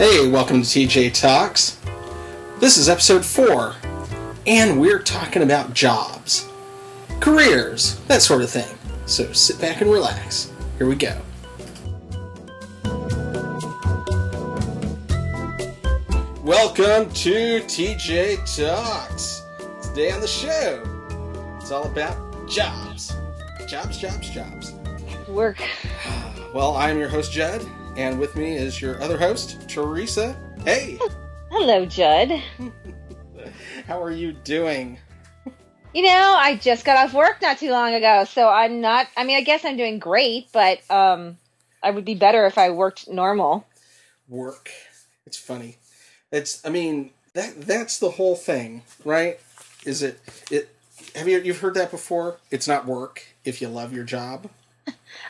Hey, welcome to TJ Talks. This is episode 4, and we're talking about jobs, careers, that sort of thing. So sit back and relax. Here we go. Welcome to TJ Talks. Today on the show, it's all about jobs. Jobs, jobs, jobs. Work. Well, I'm your host, Judd, and with me is your other host, Teresa. Hey, Hello, Judd. how are you doing? You know, I just got off work not too long ago, so I'm not. I mean, I guess I'm doing great, but um, I would be better if I worked normal. Work. It's funny. It's. I mean, that that's the whole thing, right? Is it? It. Have you you've heard that before? It's not work if you love your job.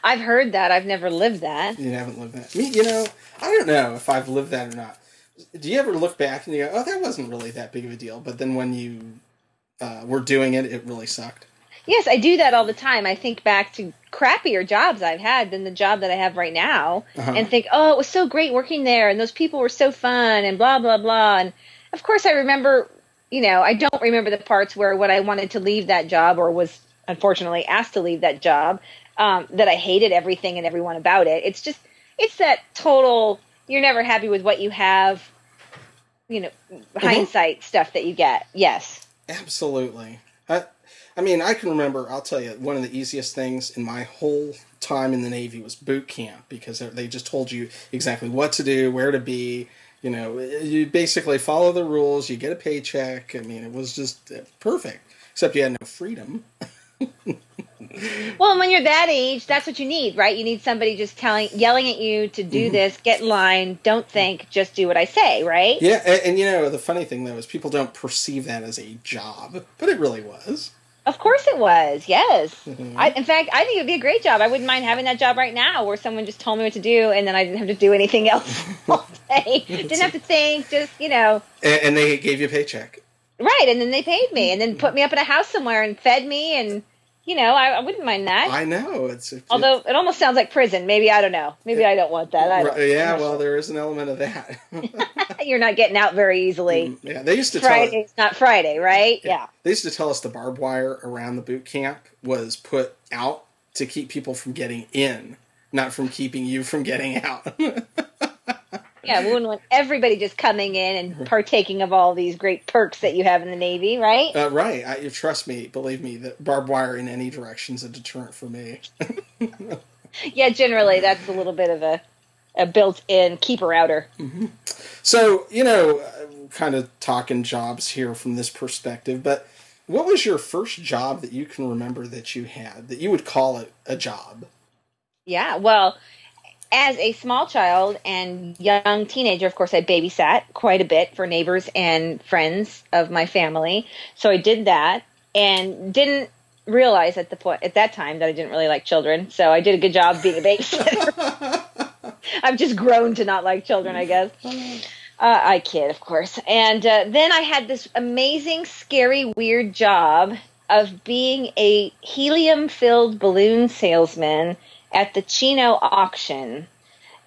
I've heard that. I've never lived that. You haven't lived that. Me, you know, I don't know if I've lived that or not. Do you ever look back and you go, "Oh, that wasn't really that big of a deal," but then when you uh, were doing it, it really sucked. Yes, I do that all the time. I think back to crappier jobs I've had than the job that I have right now, Uh-huh. and think, "Oh, it was so great working there, and those people were so fun, and blah blah blah." And of course, I remember. You know, I don't remember the parts where when I wanted to leave that job or was unfortunately asked to leave that job, um, that I hated everything and everyone about it. It's just, it's that total, you're never happy with what you have, you know, hindsight stuff that you get. Yes. Absolutely. I, I mean, I can remember. I'll tell you, one of the easiest things in my whole time in the Navy was boot camp because they just told you exactly what to do, where to be. You know, you basically follow the rules. You get a paycheck. I mean, it was just uh, perfect. Except you had no freedom. Well, when you're that age, that's what you need, right? You need somebody just telling, yelling at you to do this, get in line, don't think, just do what I say, right? Yeah, and, and you know, the funny thing though is people don't perceive that as a job, but it really was. Of course it was. Yes. Mhm. I, in fact, I think it would be a great job. I wouldn't mind having that job right now where someone just told me what to do and then I didn't have to do anything else all day. didn't have to think, just, you know, And, and they gave you a paycheck. right. And then they paid me and then put me up in a house somewhere and fed me. And, you know, I, I wouldn't mind that. I know it's. it's Although it almost sounds like prison. Maybe I don't know. Maybe I don't want that. I don't, yeah, well, there is an element of that. you're not getting out very easily. Mm, yeah, they used to tell us, Friday's not Friday, right? Yeah. they used to tell us the barbed wire around the boot camp was put out to keep people from getting in, not from keeping you from getting out. Yeah, we wouldn't want everybody just coming in and partaking of all these great perks that you have in the Navy, right? uh, right? I, you trust me, believe me, that barbed wire in any direction is a deterrent for me. Yeah, generally that's a little bit of a, a built-in keeper outer. So you know, uh, kind of talking jobs here from this perspective, but. What was your first job that you can remember that you had that you would call it a job? Yeah, well, as a small child and young teenager, of course, I babysat quite a bit for neighbors and friends of my family. So I did that and didn't realize at the point at that time that I didn't really like children. So I did a good job being a babysitter. I've just grown to not like children, I guess. Uh, I kid, of course. And uh, then I had this amazing, scary, weird job of being a helium filled balloon salesman at the Chino auction.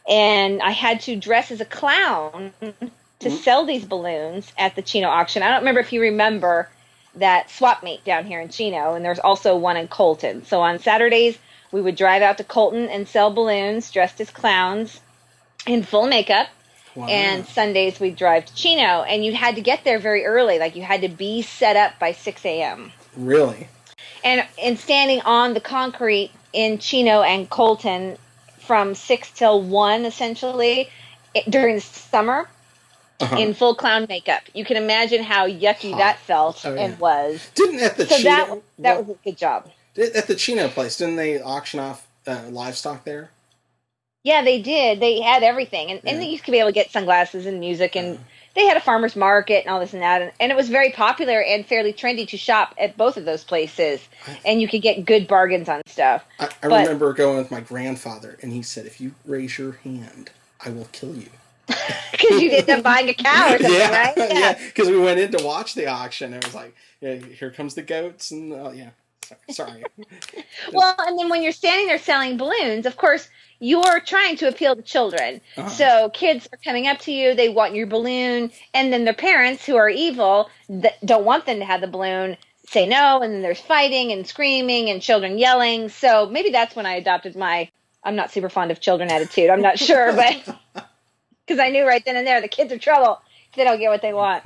And I had to dress as a clown to mm-hmm. sell these balloons at the Chino auction. I don't remember if you remember that swap meet down here in Chino, and there's also one in Colton. So on Saturdays, we would drive out to Colton and sell balloons dressed as clowns in full makeup. Wow. And Sundays we'd drive to Chino, and you had to get there very early. Like you had to be set up by 6 a.m. really, And and standing on the concrete in Chino and Colton from 6 till 1 essentially it, during the summer Uh-huh. in full clown makeup. You can imagine how yucky that felt Oh, yeah. and was. didn't at the So Chino that that what- was a good job. Did- At the Chino place, didn't they auction off uh, livestock there? Yeah, they did. They had everything, and, and Yeah. you could be able to get sunglasses and music, and they had a farmers market and all this and that, and, and it was very popular and fairly trendy to shop at both of those places, and you could get good bargains on stuff. I, I But- remember going with my grandfather, and he said, "If you raise your hand, I will kill you." Because you ended up buying a cow or something, yeah, right? yeah, because we went in to watch the auction. It was like, yeah, here comes the goats, and uh, yeah. Sorry. well, and then when you're standing there selling balloons, of course, you're trying to appeal to children. Uh-huh. So kids are coming up to you, they want your balloon, and then their parents, who are evil, that don't want them to have the balloon, say no, and then there's fighting and screaming and children yelling. So maybe that's when I adopted my I'm not super fond of children attitude. I'm not sure, but because I knew right then and there the kids are trouble if they don't get what they want.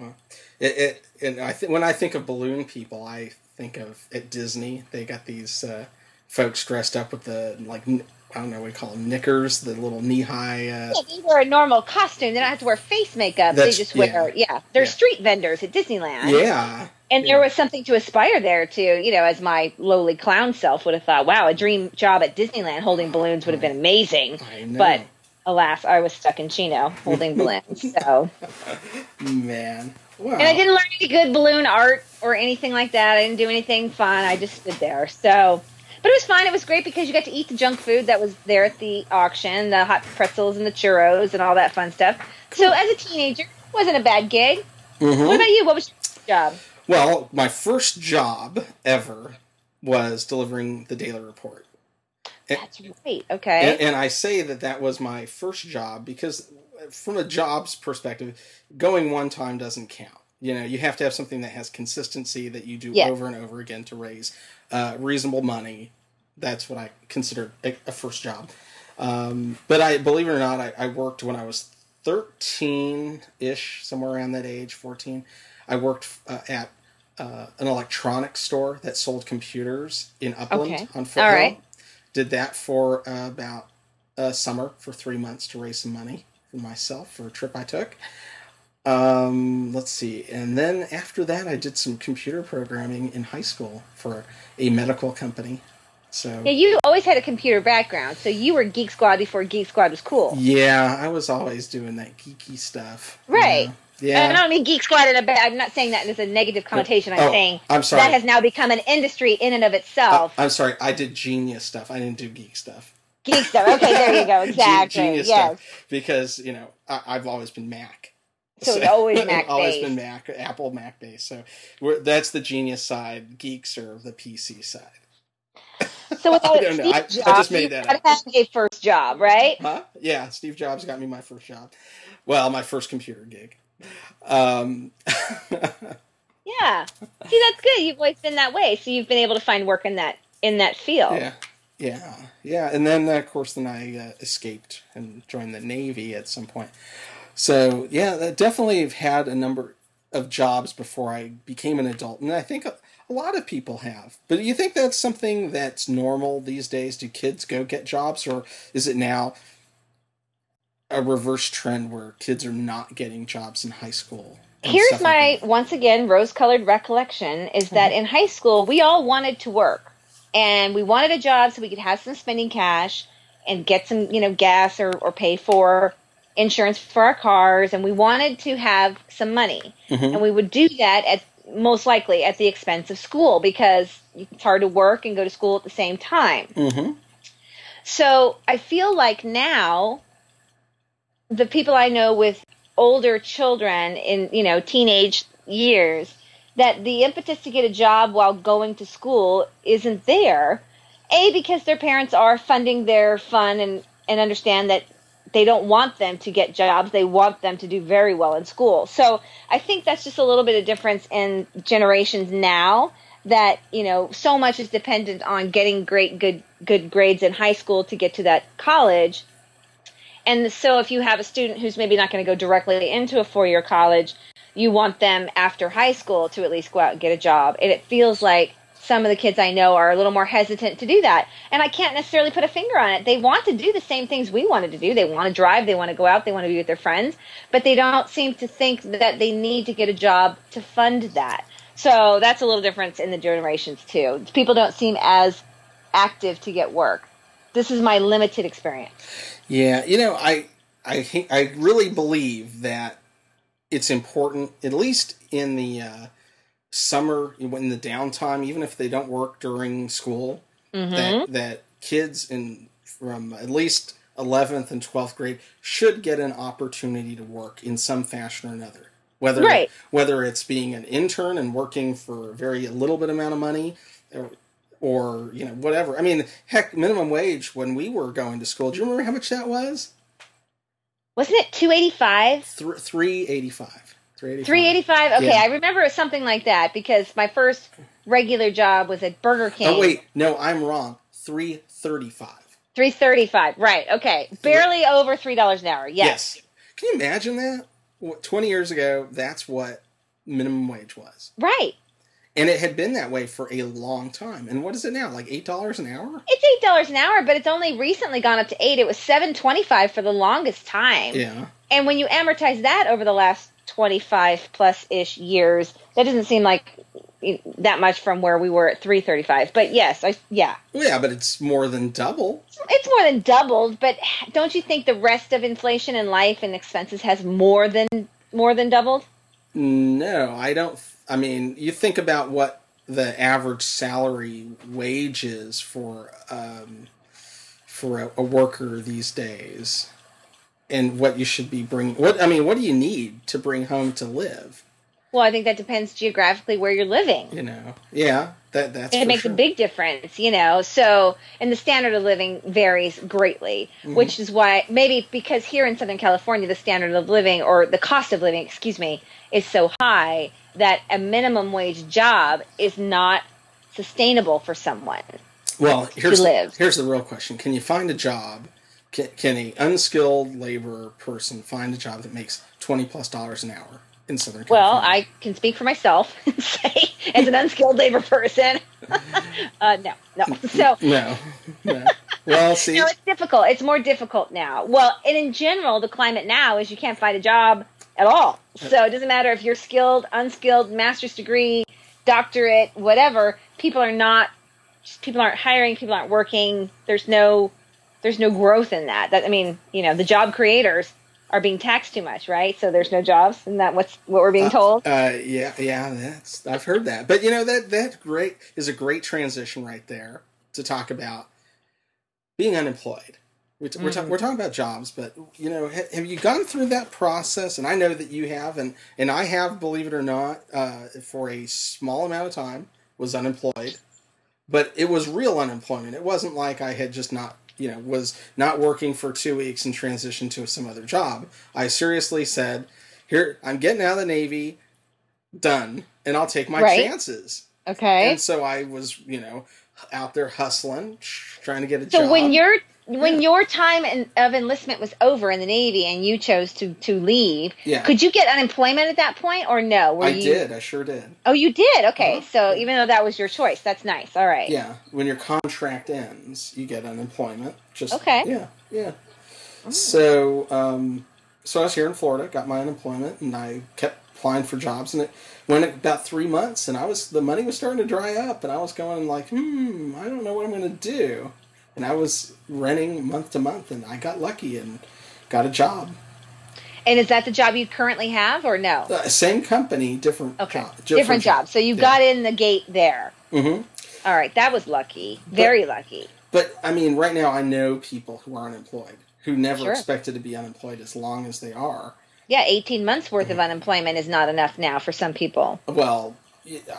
It, it and I th- when I think of balloon people, I think of at Disney. They got these uh, folks dressed up with the like I don't know what you call them knickers, the little knee high. Uh, Yeah, they wear a normal costume. They don't have to wear face makeup. They just wear yeah. They're Yeah. street vendors at Disneyland. yeah, And Yeah. there was something to aspire there to, you know, as my lowly clown self would have thought, wow, a dream job at Disneyland holding balloons would have been amazing. I know. But alas, I was stuck in Chino holding balloons. So, man, wow. and I didn't learn any good balloon art or anything like that. I didn't do anything fun. I just stood there. So, but it was fun. It was great because you got to eat the junk food that was there at the auction, the hot pretzels and the churros and all that fun stuff. So, as a teenager, it wasn't a bad gig. Mhm. What about you? What was your job? Well, my first job ever was delivering the Daily Report. That's right. Okay. And, and I say that that was my first job because, from a job's perspective, going one time doesn't count. You know, you have to have something that has consistency that you do Yes. over and over again to raise uh, reasonable money. That's what I consider a, a first job. Um, but I believe it or not, I, I worked when I was thirteen ish, somewhere around that age, fourteen. I worked uh, at uh, an electronics store that sold computers in Upland Okay. on Foothill. All right. Did that for uh, about a summer for three months to raise some money myself for a trip I took. Um, let's see, and then after that, I did some computer programming in high school for a medical company. So Yeah, you always had a computer background, so you were Geek Squad before Geek Squad was cool. yeah, I was always doing that geeky stuff. you Right. know? And I don't mean Geek Squad in a bad. I'm not saying that as a negative connotation. I'm Oh, saying I'm sorry. that has now become an industry in and of Uh, itself. I'm sorry. I did genius stuff. I didn't do geek stuff. Geek stuff. Okay, there you go. Exactly. Genius yes. stuff because you know I, I've always been Mac. So it's always Mac always been Mac, Apple Mac based. So we're, that's the genius side. Geeks are the PC side. So without I don't know. Steve I- I just made that have a first job, right? Huh? Yeah, Steve Jobs got me my first job. Well, my first computer gig. Um, Yeah. See, that's good. You've always been that way, so you've been able to find work in that in that field. yeah, yeah, yeah. And then, uh, of course, then I uh, escaped and joined the Navy at some point. So yeah, that definitely have had a number of jobs before I became an adult, and I think a, a lot of people have. But do you think that's something that's normal these days? Do kids go get jobs, or is it now a reverse trend where kids are not getting jobs in high school? Here's like my? Mm-hmm. once again rose-colored recollection is that in high school we all wanted to work and we wanted a job so we could have some spending cash and get some you know gas or, or pay for insurance for our cars and we wanted to have some money Mhm. and we would do that at most likely at the expense of school because it's hard to work and go to school at the same time Mhm. so I feel like now the people I know with older children in, you know, teenage years, that the impetus to get a job while going to school isn't there. A, because their parents are funding their fun and, and understand that they don't want them to get jobs. They want them to do very well in school. So I think that's just a little bit of difference in generations now that, you know, so much is dependent on getting great, good, good grades in high school to get to that college. And so if you have a student who's maybe not going to go directly into a four year college, you want them after high school to at least go out and get a job. And it feels like some of the kids I know are a little more hesitant to do that. And I can't necessarily put a finger on it. They want to do the same things we wanted to do. They want to drive, they want to go out, they want to be with their friends, but they don't seem to think that they need to get a job to fund that. So that's a little difference in the generations too. People don't seem as active to get work. This is my limited experience. Yeah, you know, I I I really believe that it's important, at least in the uh, summer, in the downtime, even if they don't work during school, Mm-hmm. that that kids in from at least eleventh and twelfth grade should get an opportunity to work in some fashion or another. Whether Right. whether it's being an intern and working for a very little bit amount of money, or or you know whatever. I mean, heck, minimum wage when we were going to school. Do you remember how much that was? Wasn't it two eighty five? Three eighty five. Three eighty five. 385. Okay, yeah. I remember it was something like that because my first regular job was at Burger King. Oh wait, no, I'm wrong. Three thirty five. Three thirty five. Right. Okay. Barely over three dollars an hour. Yes. yes. Can you imagine that? Twenty years ago, that's what minimum wage was. Right. And it had been that way for a long time. And what is it now? Like eight dollars an hour? It's eight dollars an hour, but it's only recently gone up to eight. It was seven twenty five for the longest time. Yeah. And when you amortize that over the last twenty five plus ish years, that doesn't seem like that much from where we were at 335 but yes i yeah well, yeah but it's more than double it's more than doubled but don't you think the rest of inflation in life and expenses has more than more than doubled no i don't i mean you think about what the average salary wage is for um, for a, a worker these days and what you should be bringing what i mean what do you need to bring home to live well, I think that depends geographically where you're living. You know, yeah, that that's it makes sure. a big difference. You know, so and the standard of living varies greatly, mm-hmm. which is why maybe because here in Southern California the standard of living or the cost of living, excuse me, is so high that a minimum wage job is not sustainable for someone. Well, here's the, here's the real question: Can you find a job? Can, can a unskilled labor person find a job that makes twenty plus dollars an hour? in Southern California? Well, I can speak for myself and say, as an unskilled labor person, uh, no, no. So no, no. Well, see, no, it's difficult. It's more difficult now. Well, and in general, the climate now is you can't find a job at all. So it doesn't matter if you're skilled, unskilled, master's degree, doctorate, whatever. People are not. People aren't hiring. People aren't working. There's no. There's no growth in that. That I mean, you know, the job creators are being taxed too much, right? So there's no jobs, and that what's what we're being uh, told. Uh, yeah, yeah, that's I've heard that. But you know that that great is a great transition right there to talk about being unemployed. We are mm-hmm. we're talking about jobs, but you know, ha- have you gone through that process? And I know that you have, and and I have, believe it or not, uh, for a small amount of time was unemployed, but it was real unemployment. It wasn't like I had just not you know was not working for two weeks and transitioned to some other job. I seriously said, "Here, I'm getting out of the Navy, done, and I'll take my right. chances." Okay. And so I was, you know, out there hustling, trying to get a so job. So when you're when your time in, of enlistment was over in the Navy and you chose to to leave, yeah. could you get unemployment at that point or no? Were I you... did. I sure did. Oh, you did. Okay, uh-huh. so even though that was your choice, that's nice. All right. Yeah, when your contract ends, you get unemployment. Just okay. Yeah, yeah. Oh. So, um, so I was here in Florida, got my unemployment, and I kept applying for jobs, and it went about three months, and I was the money was starting to dry up, and I was going like, hmm, I don't know what I'm going to do and I was renting month to month, and I got lucky and got a job. And is that the job you currently have, or no? Uh, same company, different okay. job. Different, different job. job. So you yeah. got in the gate there. Mm-hmm. All right, that was lucky. Very but, lucky. But I mean, right now I know people who are unemployed who never sure. expected to be unemployed as long as they are. Yeah, eighteen months worth mm-hmm. of unemployment is not enough now for some people. Well,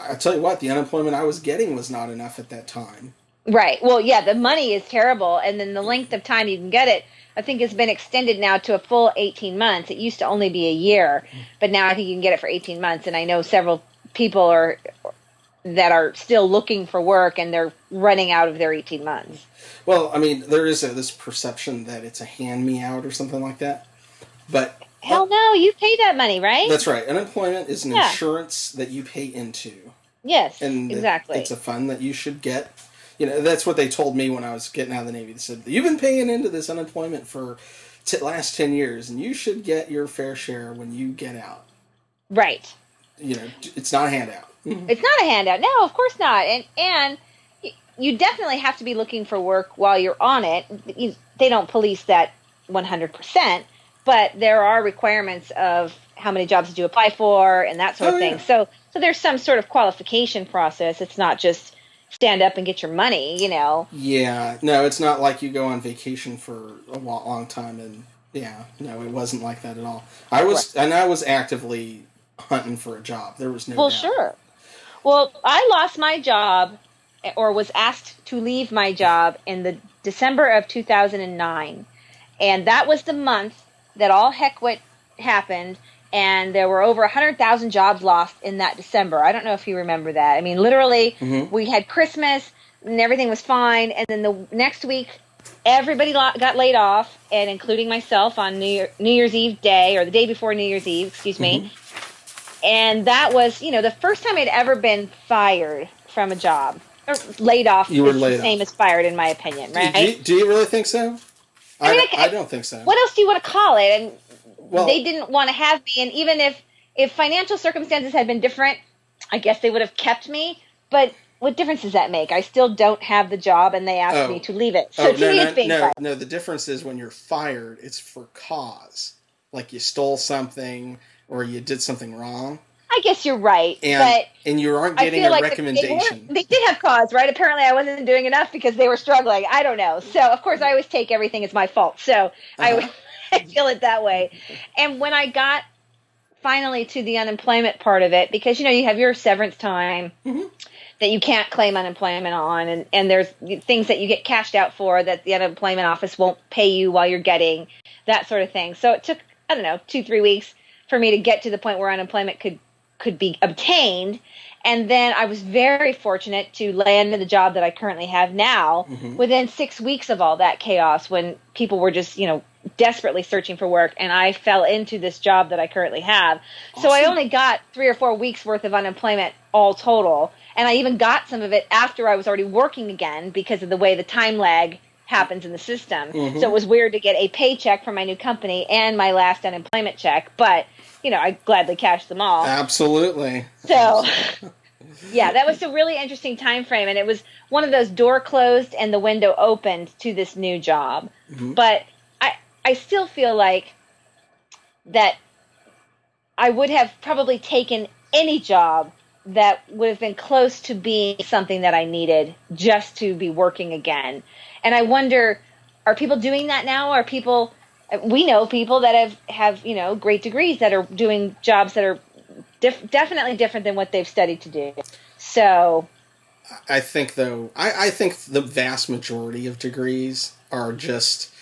I tell you what, the unemployment I was getting was not enough at that time. Right. Well, yeah, the money is terrible, and then the length of time you can get it, I think, has been extended now to a full 18 months. It used to only be a year, but now I think you can get it for 18 months. And I know several people are that are still looking for work, and they're running out of their 18 months. Well, I mean, there is a, this perception that it's a hand me out or something like that, but hell no, you pay that money, right? That's right. Unemployment is an yeah. insurance that you pay into. Yes, and exactly. It's a fund that you should get you know that's what they told me when I was getting out of the Navy. They said you've been paying into this unemployment for t- last ten years, and you should get your fair share when you get out. Right. You know, it's not a handout. Mm-hmm. It's not a handout. No, of course not. And and you definitely have to be looking for work while you're on it. they don't police that 100%, but there are requirements of how many jobs did you apply for and that sort oh, of thing. Yeah. So so there's some sort of qualification process. It's not just stand up and get your money, you know. Yeah, no, it's not like you go on vacation for a long time and yeah, no, it wasn't like that at all. I was and I was actively hunting for a job. There was no Well, doubt. sure. Well, I lost my job eh, or was asked to leave my job in the December of 2009. And that was the month that all heck what happened. And there were over 100,000 jobs lost in that December. I don't know if you remember that. I mean, literally, Mhm. we had Christmas and everything was fine. And then the next week, everybody got laid off, and including myself on New, Year- New Year's Eve day or the day before New Year's Eve, excuse me. And that was, you know, the first time I'd ever been fired from a job or laid off. You were is laid the off. same as fired, in my opinion, right? Do, you, do you really think so? I, I mean, don't- I- I don't think so. what else do you want to call it? And Well- they didn't want to have me. And even if if financial circumstances had been different, I guess they would have kept me. But what difference does that make? I still don't have the job, and they asked Oh. me to leave it. So oh, to no, me, no, it's being no, fired. no. The difference is when you're fired, it's for cause. Like you stole something or you did something wrong, I guess you're right, and but and you aren't getting a like recommendation. weren't- they did have cause, right? Apparently, I wasn't doing enough because they were struggling. I don't know. So, of course, I always take everything as my fault. So Uh-huh. I feel it that way. And when I got finally to the unemployment part of it, because you know you have your severance time Mhm. that you can't claim unemployment on, and and there's things that you get cashed out for that the unemployment office won't pay you while you're getting that sort of thing. So it took I don't know two three weeks for me to get to the point where unemployment could could be obtained. And then I was very fortunate to land in the job that I currently have now Mhm. within six weeks of all that chaos when people were just, you know, desperately searching for work. And I fell into this job that I currently have. So I only got three or four weeks worth of unemployment all total. And I even got some of it after I was already working again because of the way the time lag happens in the system. Mhm. So it was weird to get a paycheck from my new company and my last unemployment check. But, you know, I gladly cashed them all. Absolutely. So, yeah, that was a really interesting time frame, and it was one of those door closed and the window opened to this new job. Mhm. But I, still feel like that I would have probably taken any job that would have been close to being something that I needed just to be working again. And I wonder, are people doing that now? Are people? We know people that have have you know great degrees that are doing jobs that are definitely different than what they've studied to do. So I think though, I, I think the vast majority of degrees are just,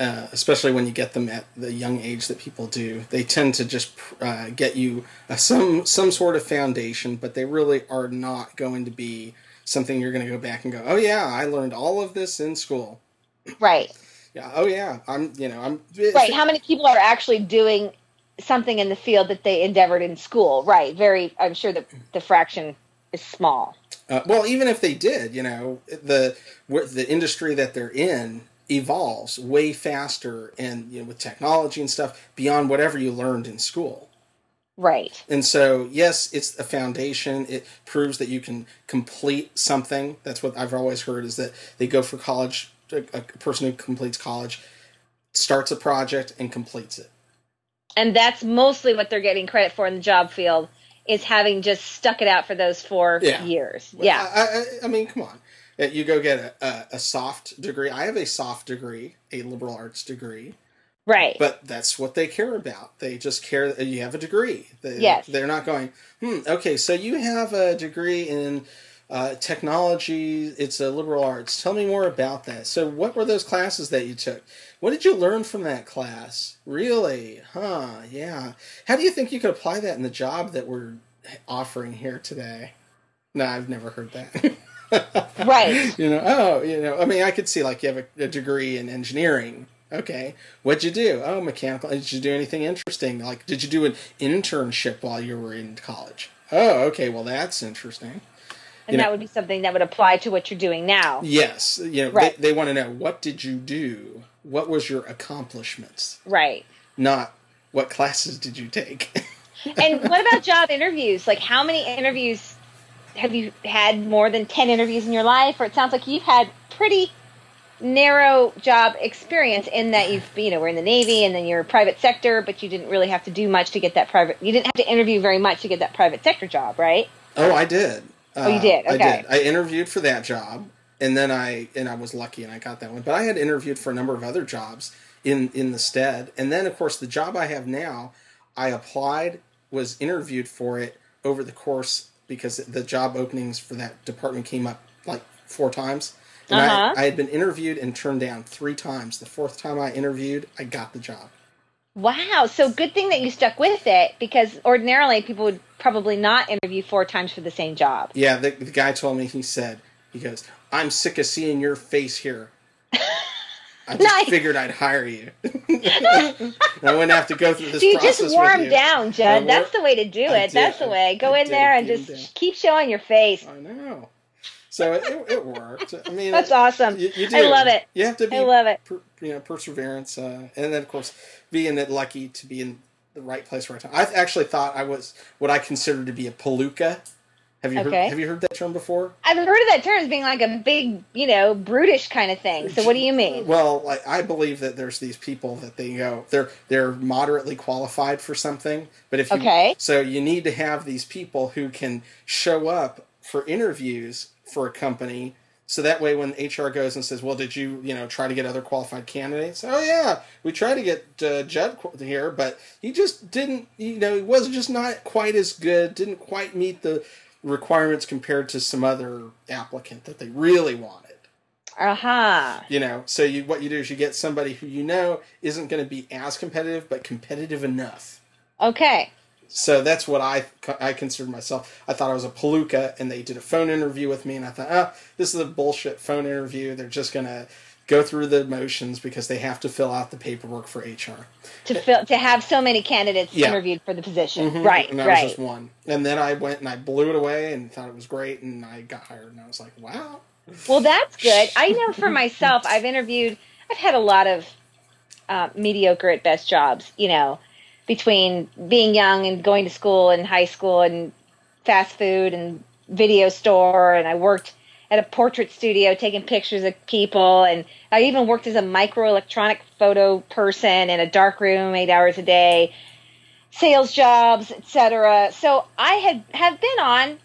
uh, especially when you get them at the young age that people do, they tend to just uh, get you uh, some some sort of foundation, but they really are not going to be something you're going to go back and go, oh yeah, I learned all of this in school. right, Yeah, oh yeah, I'm you know I'm right. How many people are actually doing something in the field that they endeavored in school? Right. Very. I'm sure that the fraction is small. Uh, well, even if they did, you know, the the industry that they're in evolves way faster, and you know, with technology and stuff beyond whatever you learned in school. Right. And so, yes, it's a foundation. It proves that you can complete something. That's what I've always heard is that they go for college. A, a person who completes college starts a project and completes it. And that's mostly what they're getting credit for in the job field is having just stuck it out for those four Yeah. years. Yeah. I, I, I mean, come on. Uh, You go get a, a, a soft degree. I have a soft degree, a liberal arts degree. right. But that's what they care about. They just care that you have a degree. They, Yes. They're not going, hmm, okay, so you have a degree in uh, technology, it's a liberal arts. Tell me more about that. So, what were those classes that you took? What did you learn from that class? Really? Huh, yeah. How do you think you could apply that in the job that we're offering here today? No, I've never heard that. Right. You know, oh, you know, I mean, I could see like you have a, a degree in engineering. Okay, what'd you do? Oh, mechanical. Did you do anything interesting? Like, did you do an internship while you were in college? Oh, okay. Well, that's interesting. And You know- that would be something that would apply to what you're doing now. Yes, you know, Right. they, they want to know what did you do? What was your accomplishments? Right. Not what classes did you take? And what about job interviews? Like, how many interviews have you had? More than ten interviews in your life, or it sounds like you've had pretty narrow job experience in that you've you know were in the Navy and then you're private sector, but you didn't really have to do much to get that private. You didn't have to interview very much to get that private sector job, right? Oh, I did. Oh, you did? Uh, I Okay. did. I interviewed for that job, and then I and I was lucky and I got that one. But I had interviewed for a number of other jobs in in the stead, and then of course the job I have now, I applied, was interviewed for it over the course because the job openings for that department came up like four times. And Uh-huh. I, I had been interviewed and turned down three times. The fourth time I interviewed, I got the job. Wow. So good thing that you stuck with it because ordinarily people would probably not interview four times for the same job. Yeah, the, the guy told me, he said, he goes, I'm sick of seeing your face here. I just Nice. figured I'd hire you. I wouldn't have to go through this you process just with you. down, Judd. wore- That's the way to do it. did. That's the I- way. Go I in there and just down. keep showing your face. I know. So it, it, it worked. I mean, That's it- awesome. You, you I love it. You have to be. I love it. Per, you know, perseverance, uh, and then of course being it lucky to be in the right place, right time. I actually thought I was what I considered to be a palooka. Have you Okay. heard? Have you heard that term before? I've heard of that term as being like a big, you know, brutish kind of thing. So what do you mean? Well, like I believe that there's these people that they go they're they're moderately qualified for something, but if you, Okay. so you need to have these people who can show up for interviews for a company. So that way, when HR goes and says, "Well, did you, you know, try to get other qualified candidates?" Oh yeah, we tried to get uh, Judd here, but he just didn't. You know, he was just not quite as good. Didn't quite meet the requirements compared to some other applicant that they really wanted Aha. you know so you what you do is you get somebody who you know isn't going to be as competitive but competitive enough Okay. so that's what i i considered myself i thought i was a palooka and they did a phone interview with me and i thought ah this is a bullshit phone interview they're just going to go through the motions because they have to fill out the paperwork for hr To fill, to have so many candidates Yeah. interviewed for the position. Mhm. Right. and that right. was just one and then i went and i blew it away and thought it was great and i got hired and i was like wow Well, that's good. I know for myself, I've interviewed, I've had a lot of uh, mediocre at best jobs, you know, between being young and going to school and high school and fast food and video store. And I worked at a portrait studio taking pictures of people. And I even worked as a microelectronic photo person in a dark room eight hours a day, sales jobs, etc. So I had have been on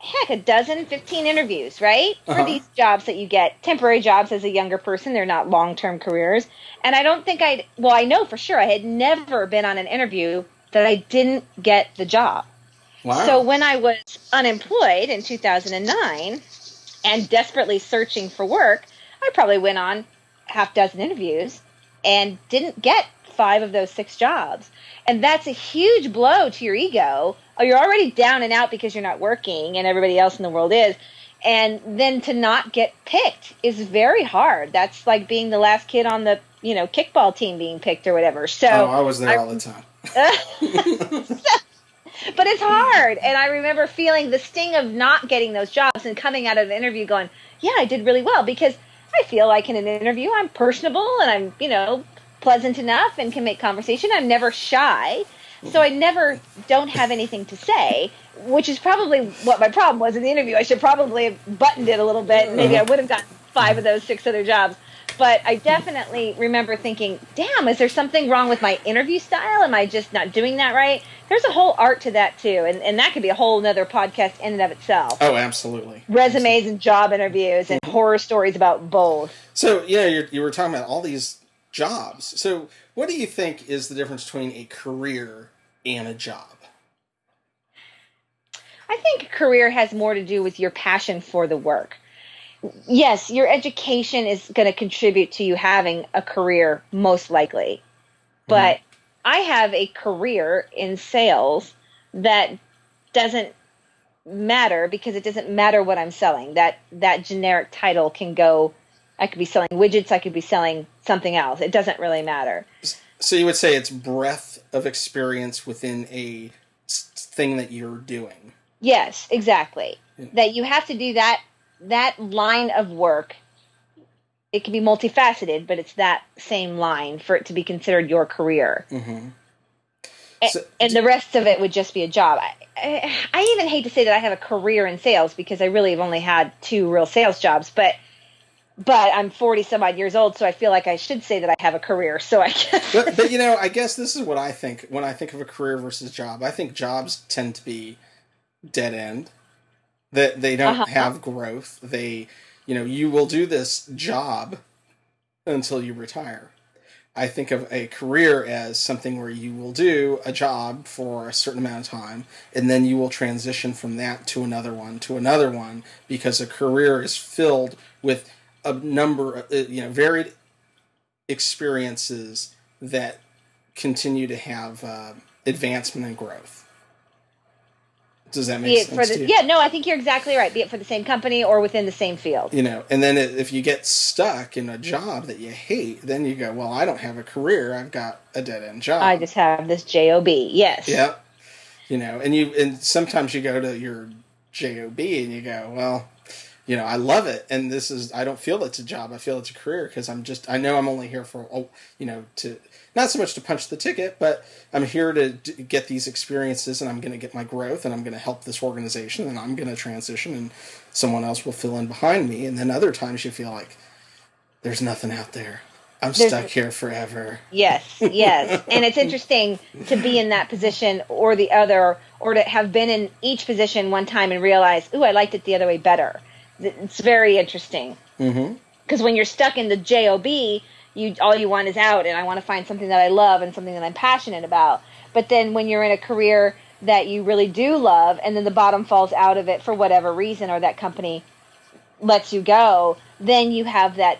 heck, a dozen, 15 interviews, right? For Uh-huh. these jobs that you get, temporary jobs as a younger person, they're not long term careers. And I don't think I'd, well, I know for sure I had never been on an interview that I didn't get the job. wow So when I was unemployed in 2009 and desperately searching for work, I probably went on half dozen interviews and didn't get five of those six jobs. And that's a huge blow to your ego. Oh, you're already down and out because you're not working and everybody else in the world is. And then to not get picked is very hard. That's like being the last kid on the, you know, kickball team being picked or whatever. So oh i was there I- all the time but it's hard. And I remember feeling the sting of not getting those jobs and coming out of the interview going, yeah, I did really well because I feel like in an interview I'm personable and I'm, you know, pleasant enough and can make conversation. I'm never shy. So I never don't have anything to say, which is probably what my problem was in the interview. I should probably have buttoned it a little bit and maybe I uh-huh. would have gotten five of those six other jobs. But I definitely remember thinking, damn, is there something wrong with my interview style? Am I just not doing that right? There's a whole art to that too. And, and that could be a whole nother podcast in and of itself. oh absolutely Resumes and job interviews and horror stories about both. So yeah, you're, you were talking about all these jobs. So what do you think is the difference between a career and a job? I think career has more to do with your passion for the work. Yes, your education is going to contribute to you having a career, most likely. But mm-hmm. I have a career in sales that doesn't matter because it doesn't matter what I'm selling. That that generic title can go. I could be selling widgets. I could be selling something else. It doesn't really matter. So you would say it's breadth of experience within a thing that you're doing. Yes, exactly. That you have to do that that line of work. It can be multifaceted, but it's that same line for it to be considered your career. Mm-hmm. So- and the rest of it would just be a job. I, I, I even hate to say that I have a career in sales because I really have only had two real sales jobs, but but I'm 40 some odd years old, so I feel like I should say that I have a career. So I guess But, but you know, I guess this is what I think when I think of a career versus job. I think jobs tend to be dead end. That they don't Uh-huh. have growth. They, you know, you will do this job until you retire. I think of a career as something where you will do a job for a certain amount of time, and then you will transition from that to another one, to another one, because a career is filled with a number of, uh, you know, varied experiences that continue to have uh, advancement and growth. Does that make sense? for to the, you? yeah, no, I think you're exactly right. Be it for the same company or within the same field. you know and then it, if you get stuck in a job that you hate then you go well i don't have a career i've got a dead-end job I just have this job. Yes. Yep. you know and you and sometimes you go to your job and you go well you know i love it. And this is i don't feel it's a job. I feel it's a career because i'm just i know i'm only here for oh you know to not so much to punch the ticket but i'm here to d- get these experiences and i'm going to get my growth and i'm going to help this organization and i'm going to transition and someone else will fill in behind me. And then other times you feel like there's nothing out there. I'm There's- stuck here forever. Yes, yes. and it's interesting to be in that position or the other, or to have been in each position one time and realize, ooh, I liked it the other way better. It's very interesting. mm-hmm Because when you're stuck in the job, you all you want is out, and I want to find something that I love and something that I'm passionate about. But then when you're in a career that you really do love, and then the bottom falls out of it for whatever reason, or that company lets you go, then you have that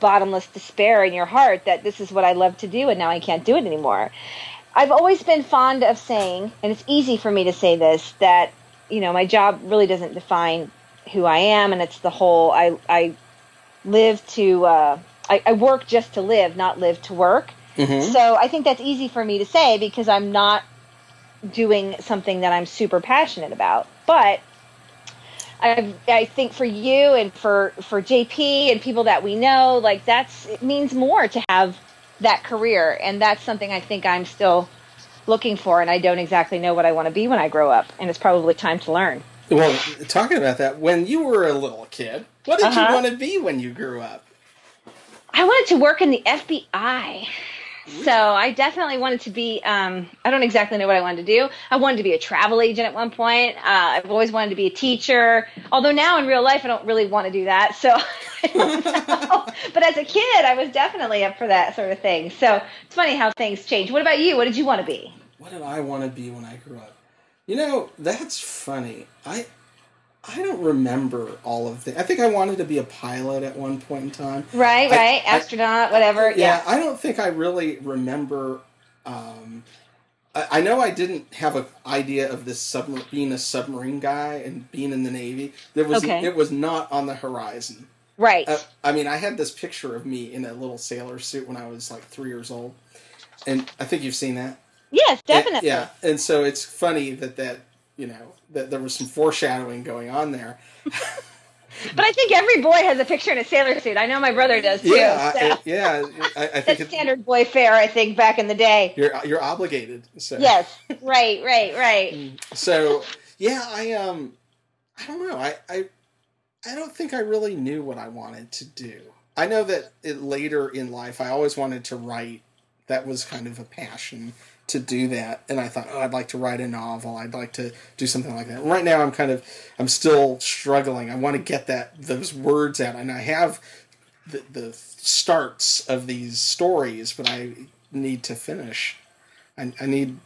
bottomless despair in your heart that this is what I love to do and now I can't do it anymore. I've always been fond of saying, and it's easy for me to say this, that you know my job really doesn't define who I am, and it's the whole I I live to uh, I, I work just to live, not live to work. mm-hmm So I think that's easy for me to say because I'm not doing something that I'm super passionate about. But I, I think for you and for for JP and people that we know, like that's it means more to have that career, and that's something I think I'm still looking for, and I don't exactly know what I want to be when I grow up, and it's probably time to learn. Well talking about that when you were a little kid what did Uh-huh. you want to be when you grew up I wanted to work in the FBI. So I definitely wanted to be. Um, I don't exactly know what I wanted to do. I wanted to be a travel agent at one point. Uh, I've always wanted to be a teacher. Although now in real life, I don't really want to do that. So, I don't know. but as a kid, I was definitely up for that sort of thing. So it's funny how things change. What about you? What did you want to be? what did I want to be when I grew up? You know, that's funny. I I don't remember all of the. I think I wanted to be a pilot at one point in time. Right, I- right, I- astronaut, whatever. Yeah, Yeah. I don't think I really remember. Um, I, I know I didn't have an idea of this submarine being a submarine guy and being in the Navy. There was Okay. it was not on the horizon. Right. Uh, I mean, I had this picture of me in a little sailor suit when I was like three years old, and I think you've seen that. Yes, definitely. yeah, and so it's funny that that you know that there was some foreshadowing going on there. But I think every boy has a picture in a sailor suit. I know my brother does too. Yeah, so. I, yeah. I, I think standard boy fare, I think, back in the day. you're you're obligated. So Yes, right, right, right. So yeah, I um, I don't know. I I I don't think I really knew what I wanted to do. I know that it, later in life, I always wanted to write. That was kind of a passion to do that, and I thought, oh, I'd like to write a novel. I'd like to do something like that. Right now, I'm kind of, I'm still struggling. I want to get that those words out, and I have the the starts of these stories, but I need to finish. I, I need,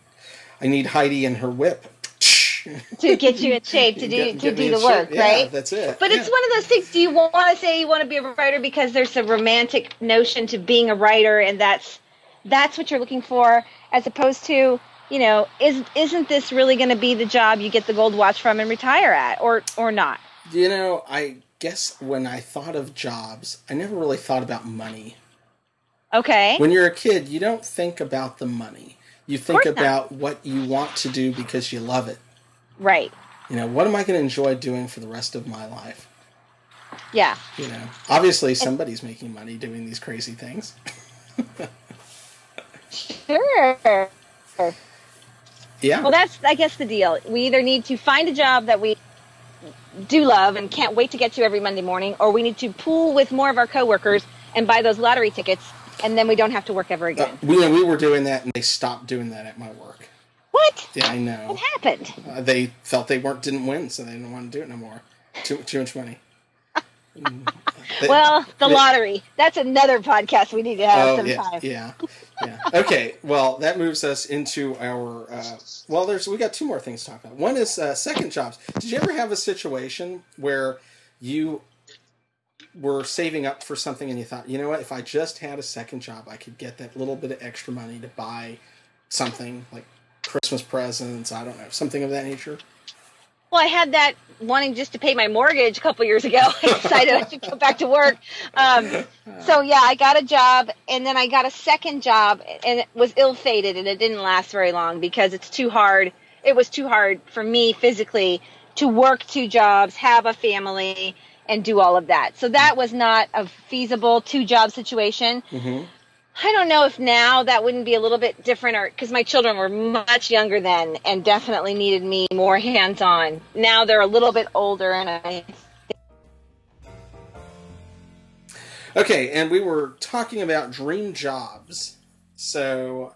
I need Heidi and her whip. To get you in shape to do Get- to get do the work. Yeah, right? That's it. But it's one of those things. Do you want to say you want to be a writer because there's a romantic notion to being a writer, and that's that's what you're looking for, as opposed to you know, is isn't this really going to be the job you get the gold watch from and retire at, or or not? You know, I guess when I thought of jobs, I never really thought about money. Okay. When you're a kid, you don't think about the money. You think course not. about what you want to do because you love it. Right. You know, what am I going to enjoy doing for the rest of my life? Yeah. You know, obviously somebody's making money doing these crazy things. Sure. Yeah. Well, that's I guess the deal. We either need to find a job that we do love and can't wait to get to every Monday morning, or we need to pool with more of our coworkers and buy those lottery tickets, and then we don't have to work ever Uh, again. we we were doing that, and they stopped doing that at my work. what? Yeah, I know. What happened? Uh, they felt they weren't didn't win, so they didn't want to do it no more. Too too much money. well, the lottery. That's another podcast we need to have Oh sometime. yeah, yeah, yeah. Okay, well that moves us into our. Uh, well, there's we got two more things to talk about. One is uh, second jobs. Did you ever have a situation where you were saving up for something and you thought, you know what, if I just had a second job, I could get that little bit of extra money to buy something like Christmas presents. I don't know, something of that nature. Well, I had that wanting just to pay my mortgage a couple years ago. I decided I should go back to work. Um, so yeah, I got a job, and then I got a second job, and it was ill-fated, and it didn't last very long because it's too hard. It was too hard for me physically to work two jobs, have a family, and do all of that. So that was not a feasible two-job situation. Mm-hmm. I don't know if now that wouldn't be a little bit different, or because my children were much younger then and definitely needed me more hands on. Now they're a little bit older, and I Okay, and we were talking about dream jobs. So,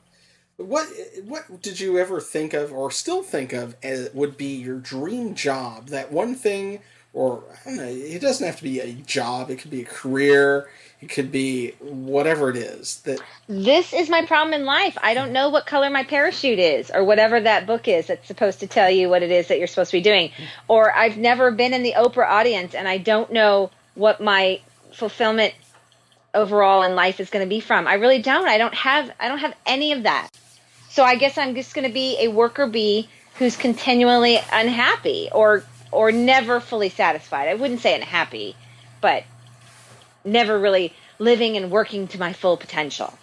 what what did you ever think of, or still think of, as would be your dream job? That one thing, or know. It doesn't have to be a job. It could be a career. It could be whatever it is. That this is my problem in life. I don't know what color my parachute is, or whatever that book is that's supposed to tell you what it is that you're supposed to be doing. Or I've never been in the Oprah audience, and I don't know what my fulfillment overall in life is going to be from. I really don't. I don't have. I don't have any of that. So I guess I'm just going to be a worker bee who's continually unhappy or or never fully satisfied. I wouldn't say unhappy, but never really living and working to my full potential.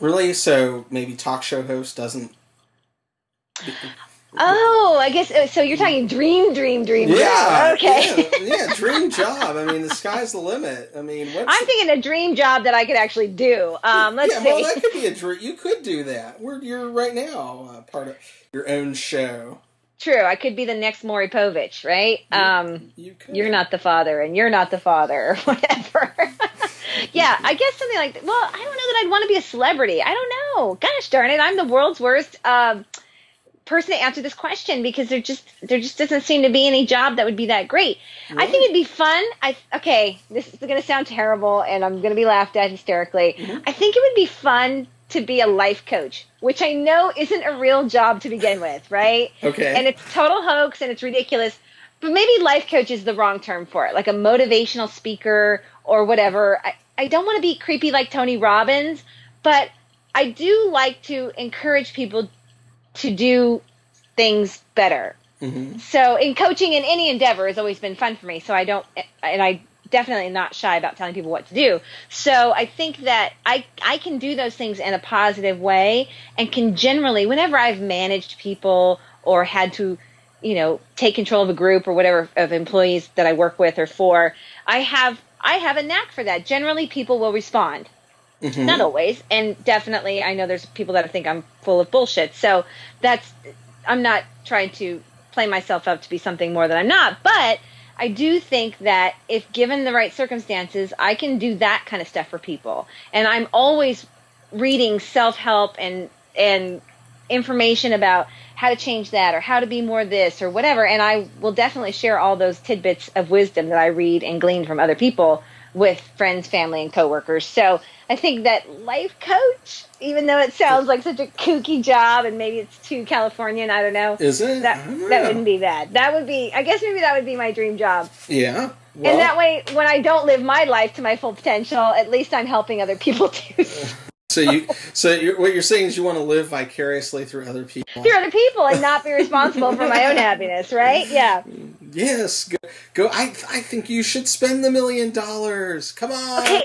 really, so maybe talk show host doesn't. Oh, I guess uh, so. You're talking dream, dream, dream. Yeah. job. Okay. Yeah, yeah, dream job. I mean, the sky's the limit. I mean, what's I'm thinking a dream job that I could actually do. Um, let's yeah, see. well, that could be a dream. You could do that. We're you're right now uh, part of your own show. True. I could be the next Maury Povich, right? Um, You you're not the father, and you're not the father, or whatever. yeah, I guess something like that. Well, I don't know that I'd want to be a celebrity. I don't know. Gosh darn it, I'm the world's worst um, person to answer this question because there just there just doesn't seem to be any job that would be that great. I think it'd be fun. I okay, this is going to sound terrible, and I'm going to be laughed at hysterically. I think it would be fun to be a life coach, which I know isn't a real job to begin with, right? Okay. And it's total hoax and it's ridiculous. But maybe life coach is the wrong term for it, like a motivational speaker or whatever. I, I don't want to be creepy like Tony Robbins, but I do like to encourage people to do things better. Mhm. So in coaching in any endeavor has always been fun for me. So I don't, and I definitely not shy about telling people what to do. So I think that I I can do those things in a positive way and can generally, whenever I've managed people or had to, you know, take control of a group or whatever of employees that I work with or for, I have I have a knack for that. Generally, people will respond Mhm. not always and definitely i know there's people that think i'm full of bullshit so that's i'm not trying to play myself up to be something more than i'm not but i do think that if given the right circumstances i can do that kind of stuff for people. And i'm always reading self-help and and information about how to change that or how to be more this or whatever. And i will definitely share all those tidbits of wisdom that i read and glean from other people with friends family and coworkers. So i think that life coach even though it sounds like such a kooky job and maybe it's too californian i don't know. Is it? that that wouldn't be bad. That would be i guess maybe that would be my dream job. Yeah. Well, and that way when i don't live my life to my full potential at least i'm helping other people too so you, so you're, what you're saying is you want to live vicariously through other people. through other people and not be responsible for my own happiness, right? Yeah. Yes, go, go. I, I think you should spend the million dollars. Come on. Okay,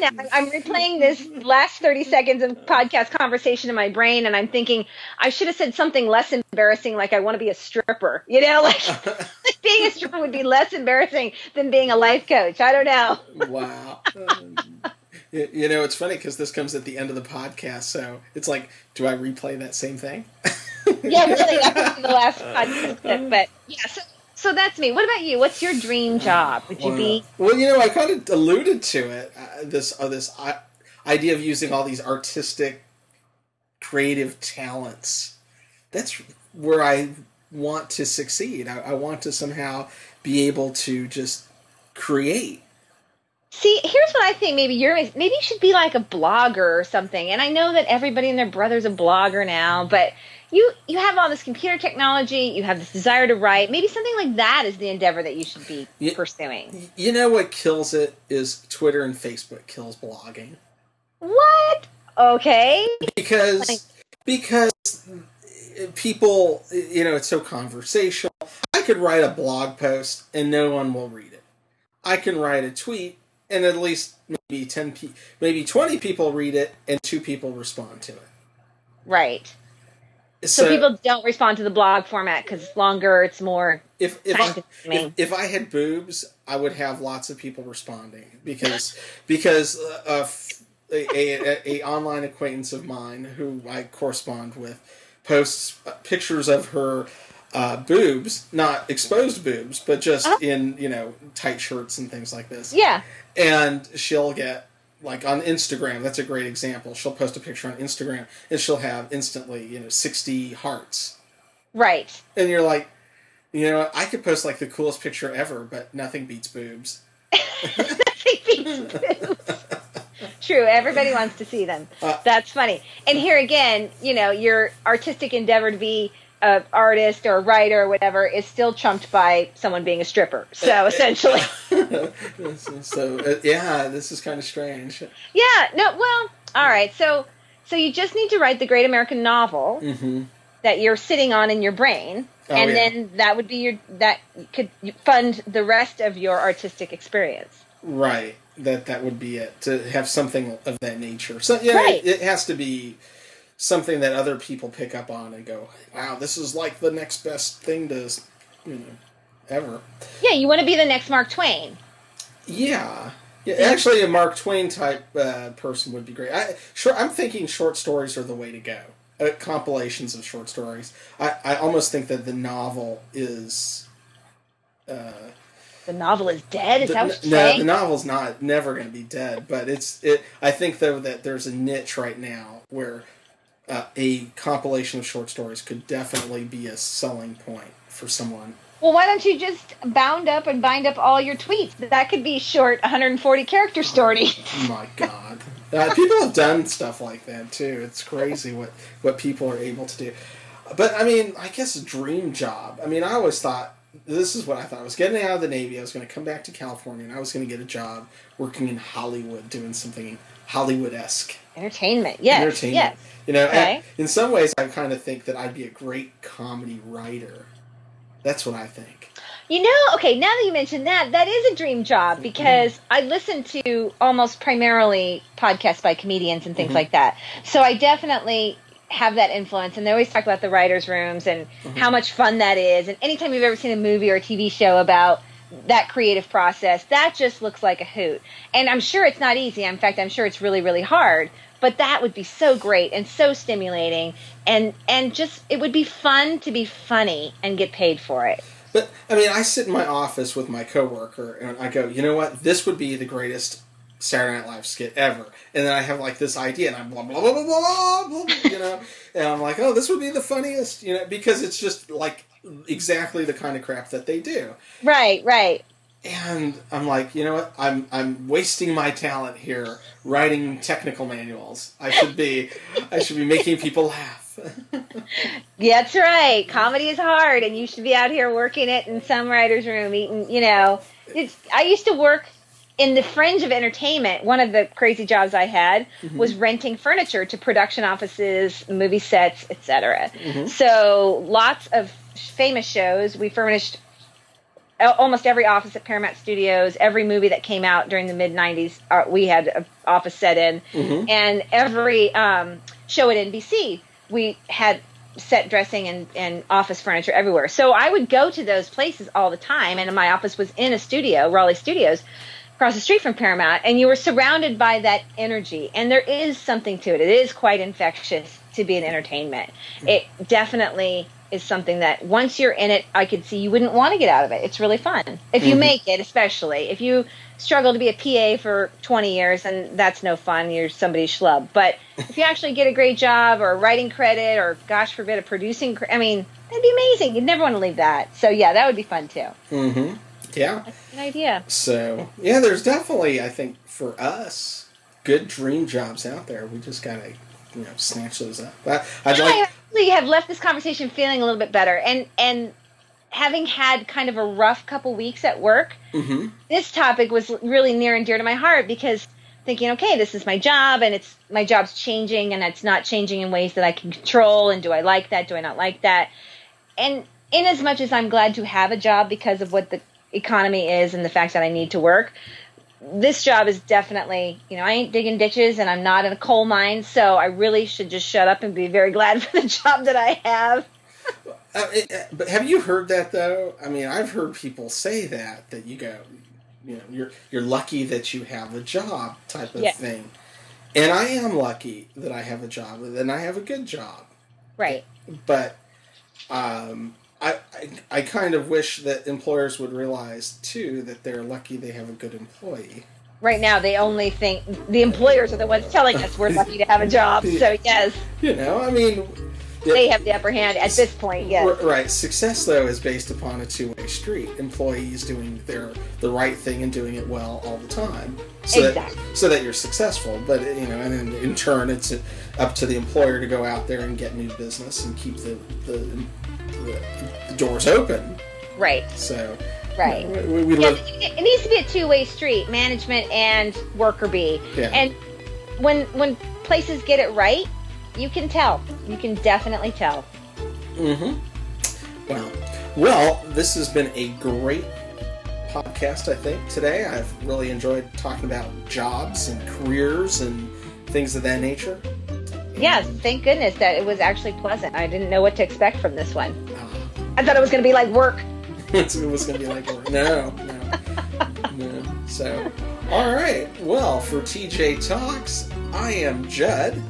now. I'm replaying this last 30 seconds of podcast conversation in my brain, and I'm thinking I should have said something less embarrassing, like I want to be a stripper. You know, like being a stripper would be less embarrassing than being a life coach. I don't know. wow. You, know, it's funny because this comes at the end of the podcast, so it's like, do I replay that same thing? Yeah, really, that be the last podcast. But yeah, so, so that's me. What about you? What's your dream job? Would you be? Well, you know, I kind of alluded to it. Uh, this uh, this uh, idea of using all these artistic, creative talents. That's where I want to succeed. I, I want to somehow be able to just create See, here's what I think. Maybe you're maybe you should be like a blogger or something. And I know that everybody and their brother's a blogger now, but you you have all this computer technology, you have this desire to write. Maybe something like that is the endeavor that you should be Yeah. pursuing. You know what kills it is Twitter and Facebook kills blogging What? Okay. because because people you know it's so conversational. I could write a blog post and no one will read it. I can write a tweet and at least maybe ten pe- maybe twenty people read it and two people respond to it. Right. So, people don't respond to the blog format because it's longer, it's more if if I, if, if I had boobs, I would have lots of people responding because because uh, f- a, a, a online acquaintance of mine who I correspond with posts uh, pictures of her uh, boobs, not exposed boobs, but just Uh-huh. in you know tight shirts and things like this. Yeah. And she'll get like on Instagram. That's a great example. She'll post a picture on Instagram and she'll have instantly you know sixty hearts Right. and you're like, you know, I could post like the coolest picture ever, but nothing beats boobs. True. Everybody wants to see them. Uh, That's funny. And here again, you know, your artistic endeavor to be an artist or a writer or whatever is still trumped by someone being a stripper. So essentially, so uh, yeah, this is kind of strange. yeah. No. Well, all right. So, so you just need to write the great American novel hmm that you're sitting on in your brain, Oh, and yeah. then that would be your that could fund the rest of your artistic experience. Right. That that would be it to have something of that nature. So yeah, Right. it, it has to be something that other people pick up on and go, "Wow, this is like the next best thing to, you know, ever." Yeah, you want to be the next Mark Twain. Yeah. Yeah, actually, a Mark Twain type uh, person would be great. I, sure, I'm thinking short stories are the way to go. Uh, compilations of short stories. I, I almost think that the novel is. Uh, The novel is dead. Is the, that what you're no, saying? the novel's not never going to be dead, but it's it. I think though that there's a niche right now where uh, a compilation of short stories could definitely be a selling point for someone. Well, why don't you just bound up and bind up all your tweets? That could be short 140 character stories. Oh my god. Uh, people have done stuff like that too. It's crazy what, what people are able to do. But I mean, I guess a dream job. I mean, I always thought this is what I thought. I was getting out of the Navy. I was going to come back to California and I was going to get a job working in Hollywood, doing something Hollywood esque. Entertainment, yes, entertainment. yes. You know, Okay. in some ways, I kind of think that I'd be a great comedy writer. That's what I think. You know, okay, now that you mention that, that is a dream job mm-hmm. because I listen to almost primarily podcasts by comedians and things mm-hmm. like that. So I definitely have that influence. And they always talk about the writers' rooms and mm-hmm. how much fun that is. And anytime you've ever seen a movie or a TV show about that creative process, that just looks like a hoot. And I'm sure it's not easy. In fact, I'm sure it's really, really hard. But that would be so great and so stimulating, and and just it would be fun to be funny and get paid for it. But I mean, I sit in my office with my coworker and I go, you know what? This would be the greatest Saturday Night Live skit ever. And then I have like this idea, and I'm blah blah blah blah blah, blah you know, and I'm like, oh, this would be the funniest, you know, because it's just like exactly the kind of crap that they do. Right, right. And I'm like, you know what? I'm I'm wasting my talent here writing technical manuals. I should be I should be making people laugh. That's right. Comedy is hard, and you should be out here working it in some writer's room, eating. You know, it's. I used to work in the fringe of entertainment. One of the crazy jobs I had was renting furniture to production offices, movie sets, etc. So lots of famous shows. We furnished almost every office at Paramount Studios, every movie that came out during the mid '90s, uh, we had an office set in, and every um, show at NBC, we had set dressing and, and office furniture everywhere. So I would go to those places all the time, and my office was in a studio, Raleigh Studios, across the street from Paramount, and you were surrounded by that energy. And there is something to it. It is quite infectious to be in entertainment. It definitely is something that once you're in it, I could see you wouldn't want to get out of it. It's really fun. If you make it, especially. If you struggle to be a PA for 20 years, and that's no fun, you're somebody's schlub. But if you actually get a great job or a writing credit or, gosh forbid, a producing cre- I mean, that'd be amazing. You'd never want to leave that. So, yeah, that would be fun too. hmm Yeah. An idea. So yeah, there's definitely I think for us good dream jobs out there. We just gotta you know snatch those up. I, I'd I like actually have left this conversation feeling a little bit better, and and having had kind of a rough couple weeks at work, hmm this topic was really near and dear to my heart because thinking, okay, this is my job, and it's my job's changing, and it's not changing in ways that I can control, and do I like that? Do I not like that? And in as much as I'm glad to have a job because of what the economy is and the fact that I need to work, this job is definitely, you know, I ain't digging ditches and I'm not in a coal mine, so I really should just shut up and be very glad for the job that I have. Uh, it, uh, but have you heard that though? I mean, I've heard people say that that you go, you know, you're you're lucky that you have a job type of Yeah. thing. And I am lucky that I have a job and I have a good job. Right. But um, I, I I kind of wish that employers would realize too that they're lucky they have a good employee. Right now, they only think the employers are the ones telling us we're lucky to have a job. So yes, You know, I mean, they have the upper hand at this point. Yes. R- Right. Success, though, is based upon a two-way street. Employees doing their the right thing and doing it well all the time, so Exactly. that so that you're successful. But you know, and then in turn, it's up to the employer to go out there and get new business and keep the the, the, doors open. Right. So Right. we, we Yes, live. it it needs to be a two-way street, management and worker bee. Yeah. And when when places get it right, you can tell. You can definitely tell. Mm-hmm. Well, well, this has been a great podcast. I think today I've really enjoyed talking about jobs and careers and things of that nature. Yes, thank goodness that it was actually pleasant. I didn't know what to expect from this one. Uh, I thought it was going to be like work. it was going to be like, no, no, no. So, all right. Well, for TJ Talks, I am Judd,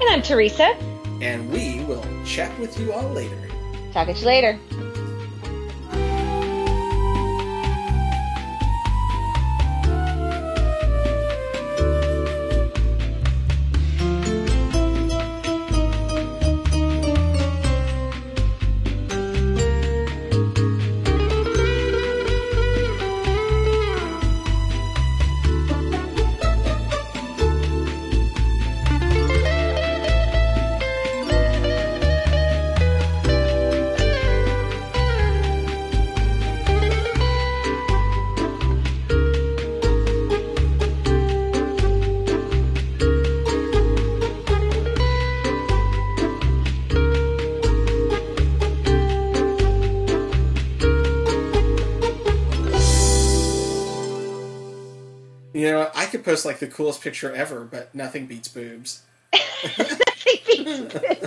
And I'm Teresa. and we will chat with you all later. Talk at you later. Post like the coolest picture ever, but nothing beats boobs. Nothing beats boobs.